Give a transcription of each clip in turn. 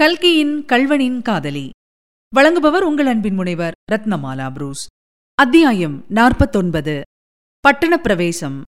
கல்கியின் கல்வனின் காதலி. வழங்குபவர் உங்கள் அன்பின் முனைவர் ரத்னமாலா புரூஸ். அத்தியாயம் நாற்பத்தொன்பது. பட்டணப் பிரவேசம்.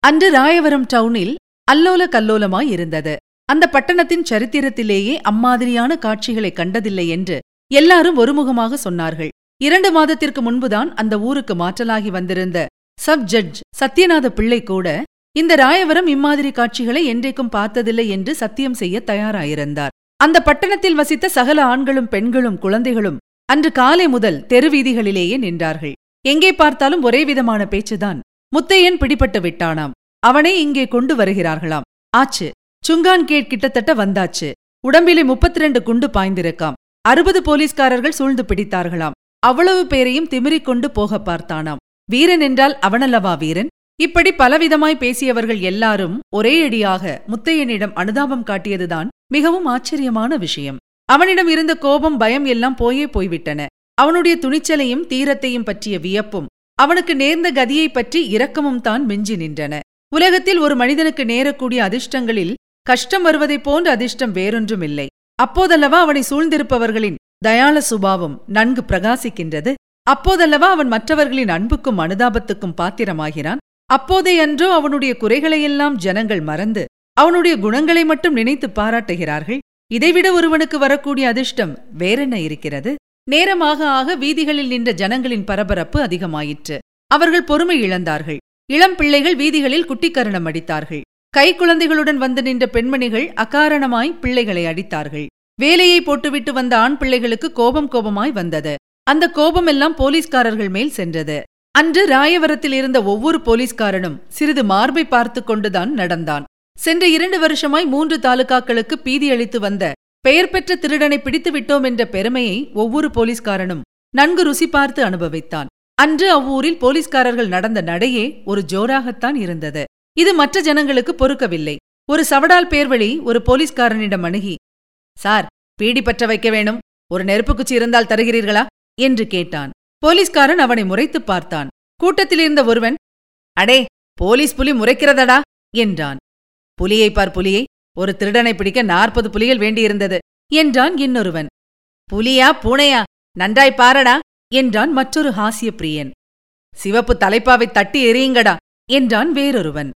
அன்று ராயவரம் டவுனில் அல்லோல கல்லோலமாய் இருந்தது. அந்த பட்டணத்தின் சரித்திரத்திலேயே அம்மாதிரியான காட்சிகளை கண்டதில்லை என்று எல்லாரும் ஒருமுகமாக சொன்னார்கள். இரண்டு மாதத்திற்கு முன்புதான் அந்த ஊருக்கு மாற்றலாகி வந்திருந்த சப் ஜட்ஜ் சத்யநாத பிள்ளை கூட இந்த ராயவரம் இம்மாதிரி காட்சிகளை என்றைக்கும் பார்த்ததில்லை என்று சத்தியம் செய்ய தயாராயிருந்தார். அந்த பட்டணத்தில் வசித்த சகல ஆண்களும் பெண்களும் குழந்தைகளும் அன்று காலை முதல் தெருவீதிகளிலேயே நின்றார்கள். எங்கே பார்த்தாலும் ஒரே விதமான பேச்சுதான். முத்தையன் பிடிபட்டு விட்டானாம். அவனை இங்கே கொண்டு வருகிறார்களாம். ஆச்சு சுங்கான் கேட் கிட்டத்தட்ட வந்தாச்சு. உடம்பிலே முப்பத்தி ரெண்டு குண்டு பாய்ந்திருக்காம். அறுபது போலீஸ்காரர்கள் சூழ்ந்து பிடித்தார்களாம். அவ்வளவு பேரையும் திமிரிக் கொண்டு போக பார்த்தானாம். வீரன் என்றால் அவனல்லவா வீரன்? இப்படி பலவிதமாய் பேசியவர்கள் எல்லாரும் ஒரே அடியாக முத்தையனிடம் அனுதாபம் காட்டியதுதான் மிகவும் ஆச்சரியமான விஷயம். அவனிடம் இருந்த கோபம் பயம் எல்லாம் போயே போய்விட்டன. அவனுடைய துணிச்சலையும் தீரத்தையும் பற்றிய வியப்பும் அவனுக்கு நேர்ந்த கதியைப் பற்றி இரக்கமும் தான் மிஞ்சி நின்றன. உலகத்தில் ஒரு மனிதனுக்கு நேரக்கூடிய அதிர்ஷ்டங்களில் கஷ்டம் வருவதைப் போன்ற அதிர்ஷ்டம் வேறொன்றும் இல்லை அப்போதல்லவா அவனை சூழ்ந்திருப்பவர்களின் தயாள சுபாவம் நன்கு பிரகாசிக்கின்றது. அப்போதல்லவா அவன் மற்றவர்களின் அன்புக்கும் அனுதாபத்துக்கும் பாத்திரமாகிறான். அப்போதையன்றோ அவனுடைய குறைகளையெல்லாம் ஜனங்கள் மறந்து அவனுடைய குணங்களை மட்டும் நினைத்து பாராட்டுகிறார்கள். இதைவிட ஒருவனுக்கு வரக்கூடிய அதிர்ஷ்டம் வேறென்ன இருக்கிறது? நேரமாக ஆக வீதிகளில் நின்ற ஜனங்களின் பரபரப்பு அதிகமாயிற்று. அவர்கள் பொறுமை இழந்தார்கள். இளம் பிள்ளைகள் வீதிகளில் குட்டிக்கரணம் அடித்தார்கள். கைக்குழந்தைகளுடன் வந்து நின்ற பெண்மணிகள் அகாரணமாய் பிள்ளைகளை அடித்தார்கள். வேலையை போட்டுவிட்டு வந்த ஆண் பிள்ளைகளுக்கு கோபம் கோபமாய் வந்தது. அந்த கோபமெல்லாம் போலீஸ்காரர்கள் மேல் சென்றது. அன்று ராயவரத்தில் இருந்த ஒவ்வொரு போலீஸ்காரனும் சிறிது மார்பை பார்த்து கொண்டுதான் நடந்தான். சென்ற இரண்டு வருஷமாய் மூன்று தாலுகாக்களுக்கு பீதியளித்து வந்த பெயர் பெற்ற திருடனை பிடித்து விட்டோம் என்ற பெருமையை ஒவ்வொரு போலீஸ்காரனும் நன்கு ருசி பார்த்து அனுபவித்தான். அன்று அவ்வூரில் போலீஸ்காரர்கள் நடந்த நடையே ஒரு ஜோராகத்தான் இருந்தது. இது மற்ற ஜனங்களுக்கு பொறுக்கவில்லை. ஒரு சவடால் பேர்வழி ஒரு போலீஸ்காரனிடம் அணுகி சார் பீடி பற்ற வைக்க வேணும். ஒரு நெருப்புக்குச்சி இருந்தால் தருகிறீர்களா? என்று கேட்டான். போலீஸ்காரன் அவனை முறைத்துப் பார்த்தான். கூட்டத்திலிருந்த ஒருவன் அடே போலீஸ் புலி முறைக்கிறதடா என்றான். புலியை பார் புலியை ஒரு திருடனை பிடிக்க நாற்பது புலிகள் வேண்டியிருந்தது என்றான் இன்னொருவன். புலியா பூனையா நன்றாய் பாரடா என்றான் மற்றொரு ஹாசிய பிரியன். சிவப்பு தலைப்பாவை தட்டி எறியுங்கடா என்றான் வேறொருவன்.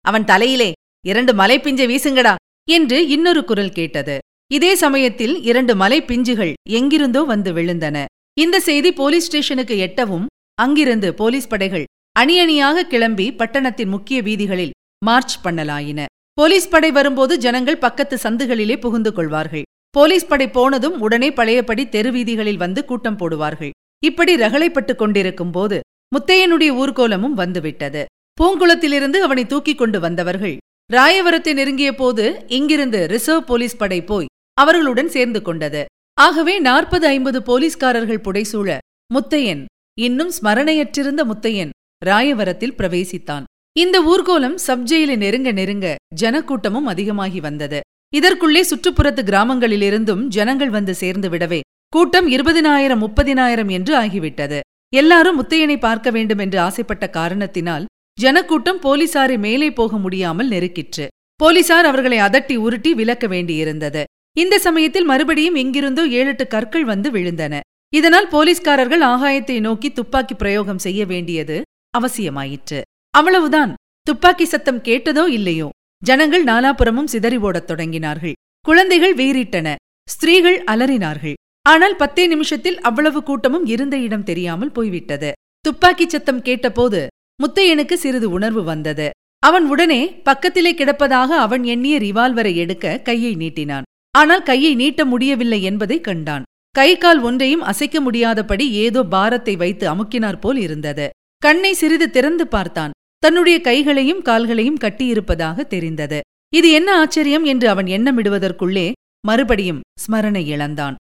அவன் தலையிலே இரண்டு மலை பிஞ்சை வீசுங்கடா என்று இன்னொரு குரல் கேட்டது. இதே சமயத்தில் இரண்டு மலை பிஞ்சுகள் எங்கிருந்தோ வந்து விழுந்தன. இந்த செய்தி போலீஸ் ஸ்டேஷனுக்கு எட்டவும் அங்கிருந்து போலீஸ் படைகள் அணி அணியாக கிளம்பி பட்டணத்தின் முக்கிய வீதிகளில் மார்ச் பண்ணலாயின. போலீஸ் படை வரும்போது ஜனங்கள் பக்கத்து சந்துகளிலே புகுந்து கொள்வார்கள். போலீஸ் படை போனதும் உடனே பழையபடி தெரு வீதிகளில் வந்து கூட்டம் போடுவார்கள். இப்படி ரகளைப்பட்டுக் கொண்டிருக்கும் போது முத்தையனுடைய ஊர்கோலமும் வந்துவிட்டது. பூங்குளத்திலிருந்து அவனை தூக்கிக் கொண்டு வந்தவர்கள் ராயவரத்தை நெருங்கிய போது இங்கிருந்து ரிசர்வ் போலீஸ் படை போய் அவர்களுடன் சேர்ந்து கொண்டது. ஆகவே நாற்பது ஐம்பது போலீஸ்காரர்கள் புடைசூழ முத்தையன் இன்னும் ஸ்மரணையற்றிருந்த முத்தையன் ராயவரத்தில் பிரவேசித்தான். இந்த ஊர்கோலம் சப்ஜெயிலை நெருங்க நெருங்க ஜனக்கூட்டமும் அதிகமாகி வந்தது. இதற்குள்ளே சுற்றுப்புறத்து கிராமங்களிலிருந்தும் ஜனங்கள் வந்து சேர்ந்து விடவே கூட்டம் இருபதினாயிரம் முப்பதினாயிரம் என்று ஆகிவிட்டது. எல்லாரும் முத்தையனை பார்க்க வேண்டும் என்று ஆசைப்பட்ட காரணத்தினால் ஜனக்கூட்டம் போலீசாரை மேலே போக முடியாமல் நெருக்கிற்று. போலீசார் அவர்களை அதட்டி உருட்டி விலக்க வேண்டியிருந்தது. இந்த சமயத்தில் மறுபடியும் எங்கிருந்தோ ஏழெட்டு கற்கள் வந்து விழுந்தன. இதனால் போலீஸ்காரர்கள் ஆகாயத்தை நோக்கி துப்பாக்கி பிரயோகம் செய்ய வேண்டியது அவசியமாயிற்று. அவ்வளவுதான். துப்பாக்கி சத்தம் கேட்டதோ இல்லையோ? ஜனங்கள் நாலாபுறமும் சிதறி ஓடத் தொடங்கினார்கள். குழந்தைகள் வீறிட்டன. ஸ்திரீகள் அலறினார்கள். ஆனால் பத்தே நிமிஷத்தில் அவ்வளவு கூட்டமும் இருந்த இடம் தெரியாமல் போய்விட்டது. துப்பாக்கிச் சத்தம் கேட்டபோது முத்தையனுக்கு சிறிது உணர்வு வந்தது. அவன் உடனே பக்கத்திலே கிடப்பதாக அவன் எண்ணிய ரிவால்வரை எடுக்க கையை நீட்டினான். ஆனால் கையை நீட்ட முடியவில்லை என்பதை கண்டான். கை கால் ஒன்றையும் அசைக்க முடியாதபடி ஏதோ பாரத்தை வைத்து அமுக்கினார் போல் இருந்தது. கண்ணை சிறிது திறந்து பார்த்தான். தன்னுடைய கைகளையும் கால்களையும் கட்டியிருப்பதாக தெரிந்தது. இது என்ன ஆச்சரியம் என்று அவன் எண்ணமிடுவதற்குள்ளே மறுபடியும் ஸ்மரணை இழந்தான்.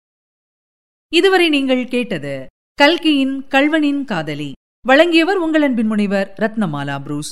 இதுவரை நீங்கள் கேட்டது கல்கியின் கல்வனின் காதலி. வழங்கியவர் உங்கள் அன்பின் முனைவர் ரத்னமாலா புரூஸ்.